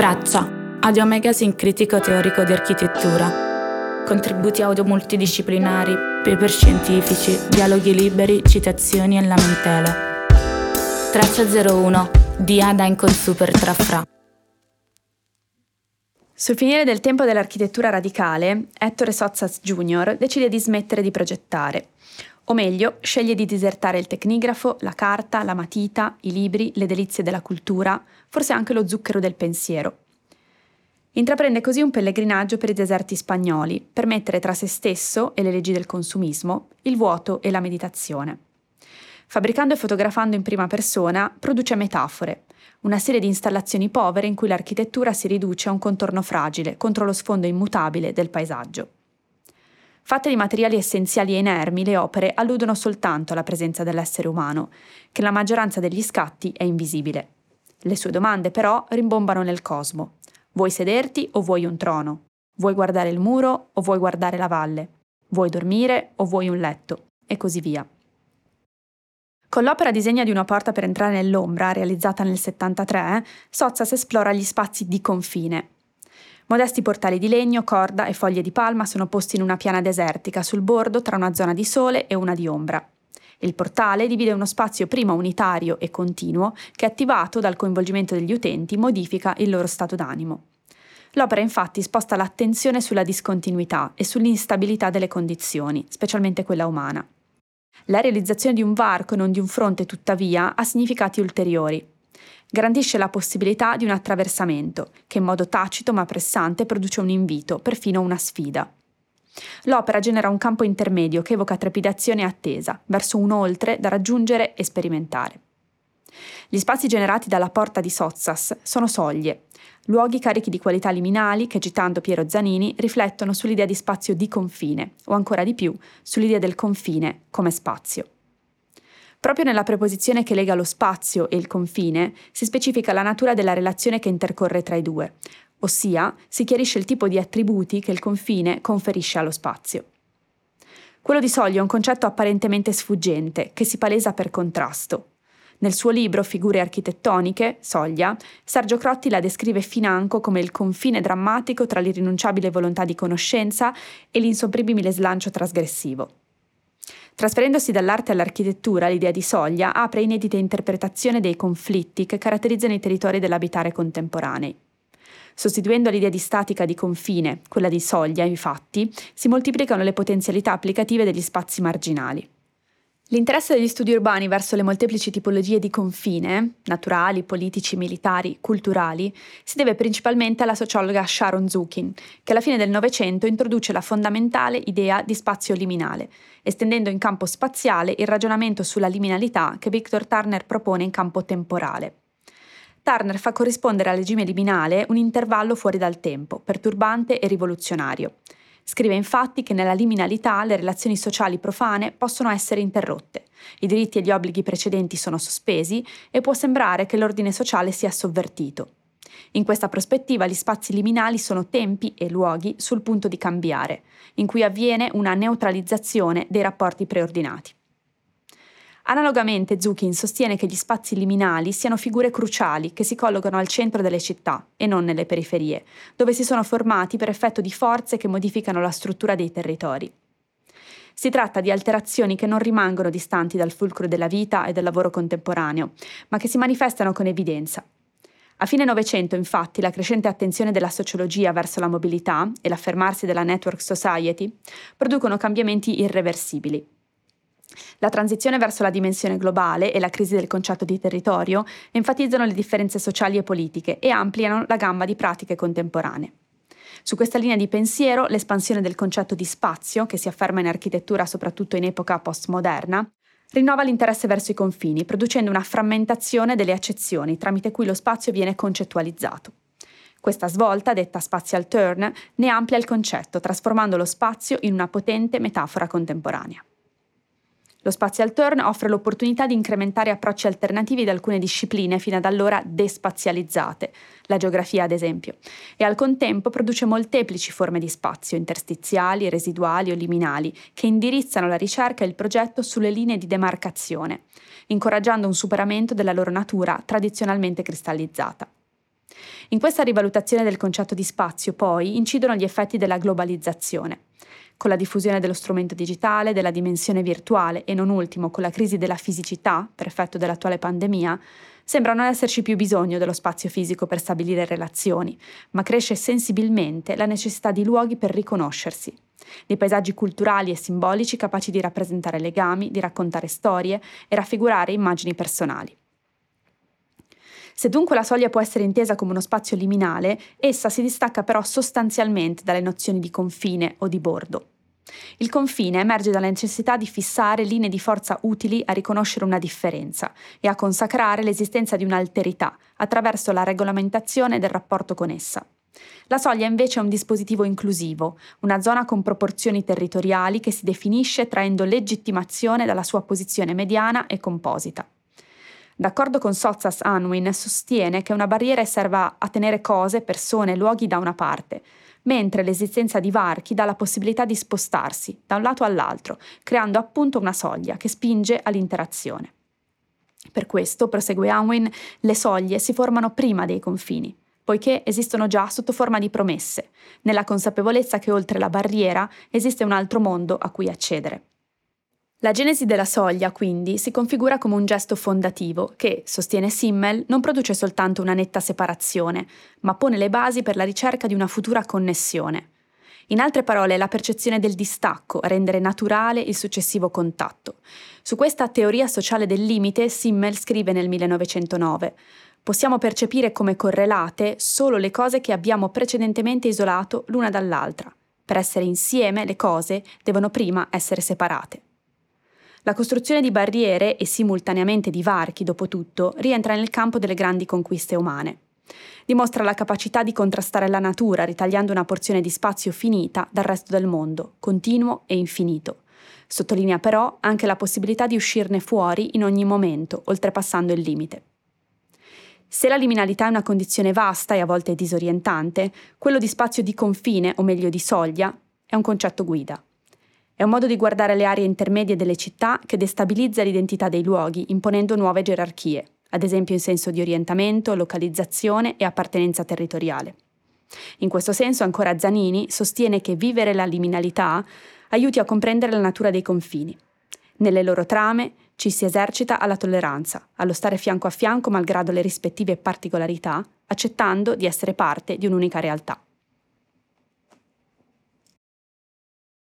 Traccia, audio magazine critico teorico di architettura. Contributi audio multidisciplinari, paper scientifici, dialoghi liberi, citazioni e lamentele. Traccia 01 di Ada con Super Trafra. Sul finire del tempo dell'architettura radicale, Ettore Sozzas Jr. decide di smettere di progettare. O meglio, sceglie di disertare il tecnigrafo, la carta, la matita, i libri, le delizie della cultura, forse anche lo zucchero del pensiero. Intraprende così un pellegrinaggio per i deserti spagnoli, per mettere tra se stesso e le leggi del consumismo il vuoto e la meditazione. Fabbricando e fotografando in prima persona, produce metafore, una serie di installazioni povere in cui l'architettura si riduce a un contorno fragile contro lo sfondo immutabile del paesaggio. Fatte di materiali essenziali e inermi, le opere alludono soltanto alla presenza dell'essere umano, che la maggioranza degli scatti è invisibile. Le sue domande, però, rimbombano nel cosmo. Vuoi sederti o vuoi un trono? Vuoi guardare il muro o vuoi guardare la valle? Vuoi dormire o vuoi un letto? E così via. Con l'opera Disegna di una porta per entrare nell'ombra, realizzata nel 73, Sozzas esplora gli spazi di confine, Modesti portali di legno, corda e foglie di palma sono posti in una piana desertica sul bordo tra una zona di sole e una di ombra. Il portale divide uno spazio prima unitario e continuo che, attivato dal coinvolgimento degli utenti, modifica il loro stato d'animo. L'opera infatti sposta l'attenzione sulla discontinuità e sull'instabilità delle condizioni, specialmente quella umana. La realizzazione di un varco e non di un fronte, tuttavia, ha significati ulteriori garantisce la possibilità di un attraversamento, che in modo tacito ma pressante produce un invito, perfino una sfida. L'opera genera un campo intermedio che evoca trepidazione e attesa, verso un oltre da raggiungere e sperimentare. Gli spazi generati dalla porta di Sozzas sono soglie, luoghi carichi di qualità liminali che, citando Piero Zanini, riflettono sull'idea di spazio di confine, o ancora di più, sull'idea del confine come spazio. Proprio nella preposizione che lega lo spazio e il confine si specifica la natura della relazione che intercorre tra i due, ossia si chiarisce il tipo di attributi che il confine conferisce allo spazio. Quello di soglia è un concetto apparentemente sfuggente, che si palesa per contrasto. Nel suo libro Figure architettoniche, Soglia, Sergio Crotti la descrive financo come il confine drammatico tra l'irrinunciabile volontà di conoscenza e l'insopprimibile slancio trasgressivo. Trasferendosi dall'arte all'architettura, l'idea di soglia apre inedite interpretazioni dei conflitti che caratterizzano i territori dell'abitare contemporanei. Sostituendo l'idea di statica di confine, quella di soglia, infatti, si moltiplicano le potenzialità applicative degli spazi marginali. L'interesse degli studi urbani verso le molteplici tipologie di confine, naturali, politici, militari, culturali, si deve principalmente alla sociologa Sharon Zukin, che alla fine del Novecento introduce la fondamentale idea di spazio liminale, estendendo in campo spaziale il ragionamento sulla liminalità che Victor Turner propone in campo temporale. Turner fa corrispondere al regime liminale un intervallo fuori dal tempo, perturbante e rivoluzionario. Scrive infatti che nella liminalità le relazioni sociali profane possono essere interrotte, i diritti e gli obblighi precedenti sono sospesi e può sembrare che l'ordine sociale sia sovvertito. In questa prospettiva gli spazi liminali sono tempi e luoghi sul punto di cambiare, in cui avviene una neutralizzazione dei rapporti preordinati. Analogamente Zukin sostiene che gli spazi liminali siano figure cruciali che si collocano al centro delle città e non nelle periferie, dove si sono formati per effetto di forze che modificano la struttura dei territori. Si tratta di alterazioni che non rimangono distanti dal fulcro della vita e del lavoro contemporaneo, ma che si manifestano con evidenza. A fine Novecento, infatti, la crescente attenzione della sociologia verso la mobilità e l'affermarsi della network society producono cambiamenti irreversibili. La transizione verso la dimensione globale e la crisi del concetto di territorio enfatizzano le differenze sociali e politiche e ampliano la gamma di pratiche contemporanee. Su questa linea di pensiero, l'espansione del concetto di spazio, che si afferma in architettura soprattutto in epoca postmoderna, rinnova l'interesse verso i confini, producendo una frammentazione delle accezioni tramite cui lo spazio viene concettualizzato. Questa svolta, detta spatial turn, ne amplia il concetto, trasformando lo spazio in una potente metafora contemporanea. Lo Spatial Turn offre l'opportunità di incrementare approcci alternativi ad alcune discipline fino ad allora despazializzate, la geografia ad esempio, e al contempo produce molteplici forme di spazio, interstiziali, residuali o liminali, che indirizzano la ricerca e il progetto sulle linee di demarcazione, incoraggiando un superamento della loro natura tradizionalmente cristallizzata. In questa rivalutazione del concetto di spazio, poi, incidono gli effetti della globalizzazione. Con la diffusione dello strumento digitale, della dimensione virtuale e non ultimo con la crisi della fisicità, per effetto dell'attuale pandemia, sembra non esserci più bisogno dello spazio fisico per stabilire relazioni, ma cresce sensibilmente la necessità di luoghi per riconoscersi, di paesaggi culturali e simbolici capaci di rappresentare legami, di raccontare storie e raffigurare immagini personali. Se dunque la soglia può essere intesa come uno spazio liminale, essa si distacca però sostanzialmente dalle nozioni di confine o di bordo. Il confine emerge dalla necessità di fissare linee di forza utili a riconoscere una differenza e a consacrare l'esistenza di un'alterità attraverso la regolamentazione del rapporto con essa. La soglia invece è un dispositivo inclusivo, una zona con proporzioni territoriali che si definisce traendo legittimazione dalla sua posizione mediana e composita. D'accordo con Sozzas Anwin, sostiene che una barriera serva a tenere cose, persone, luoghi da una parte, mentre l'esistenza di varchi dà la possibilità di spostarsi da un lato all'altro, creando appunto una soglia che spinge all'interazione. Per questo, prosegue Anwin, le soglie si formano prima dei confini, poiché esistono già sotto forma di promesse, nella consapevolezza che oltre la barriera esiste un altro mondo a cui accedere. La genesi della soglia, quindi, si configura come un gesto fondativo che, sostiene Simmel, non produce soltanto una netta separazione, ma pone le basi per la ricerca di una futura connessione. In altre parole, la percezione del distacco a rendere naturale il successivo contatto. Su questa teoria sociale del limite Simmel scrive nel 1909 Possiamo percepire come correlate solo le cose che abbiamo precedentemente isolato l'una dall'altra. Per essere insieme, le cose devono prima essere separate. La costruzione di barriere e simultaneamente di varchi, dopo tutto, rientra nel campo delle grandi conquiste umane. Dimostra la capacità di contrastare la natura ritagliando una porzione di spazio finita dal resto del mondo, continuo e infinito. Sottolinea però anche la possibilità di uscirne fuori in ogni momento, oltrepassando il limite. Se la liminalità è una condizione vasta e a volte disorientante, quello di spazio di confine, o meglio di soglia, è un concetto guida. È un modo di guardare le aree intermedie delle città che destabilizza l'identità dei luoghi, imponendo nuove gerarchie, ad esempio in senso di orientamento, localizzazione e appartenenza territoriale. In questo senso ancora Zanini sostiene che vivere la liminalità aiuti a comprendere la natura dei confini. Nelle loro trame ci si esercita alla tolleranza, allo stare fianco a fianco malgrado le rispettive particolarità, accettando di essere parte di un'unica realtà.